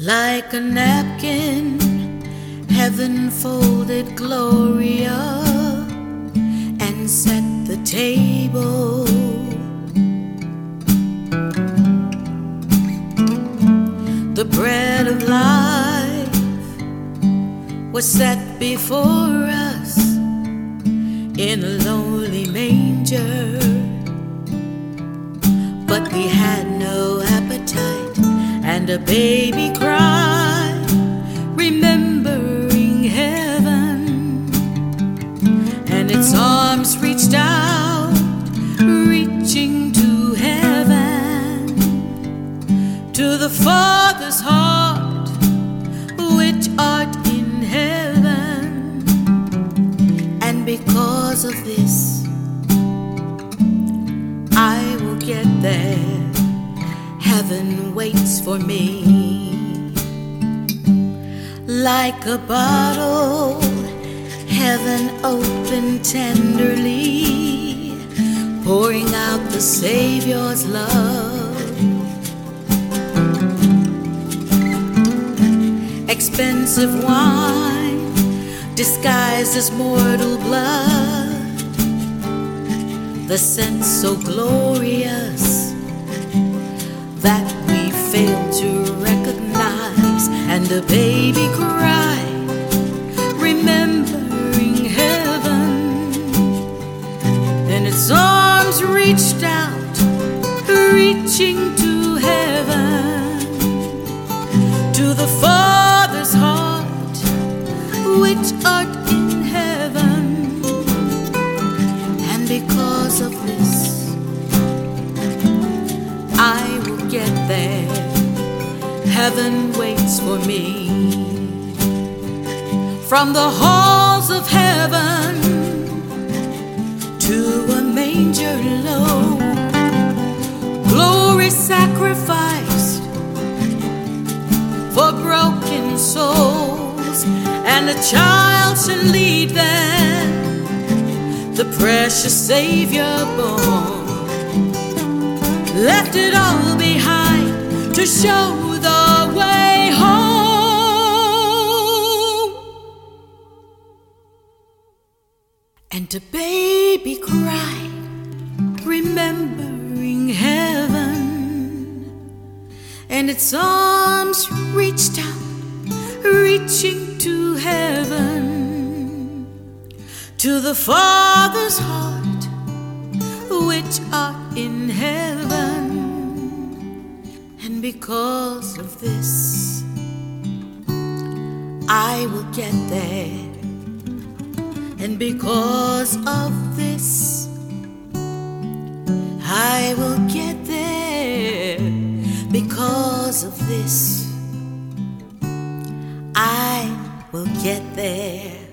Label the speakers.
Speaker 1: Like a napkin, heaven folded Gloria and set the table. The bread of life was set before us in a lonely manger. But we had no and a baby cry, remembering heaven. And its arms reached out, reaching to heaven, to the Father's heart, which art in heaven. And because of this, Heaven waits for me. Like a bottle, heaven opened tenderly, pouring out the Savior's love. Expensive wine disguised as mortal blood, the scent so glorious that we fail to recognize, and the baby cried, remembering heaven. Then its arms reached out, reaching to Heaven waits for me. From the halls of heaven to a manger low, glory sacrificed for broken souls, and a child shall lead them, the precious Savior born left it all behind to show the And a baby cried, remembering heaven, and its arms reached out, reaching to heaven, to the Father's heart which art in heaven. And because of this, I will get there. And because of this, I will get there. Because of this, I will get there.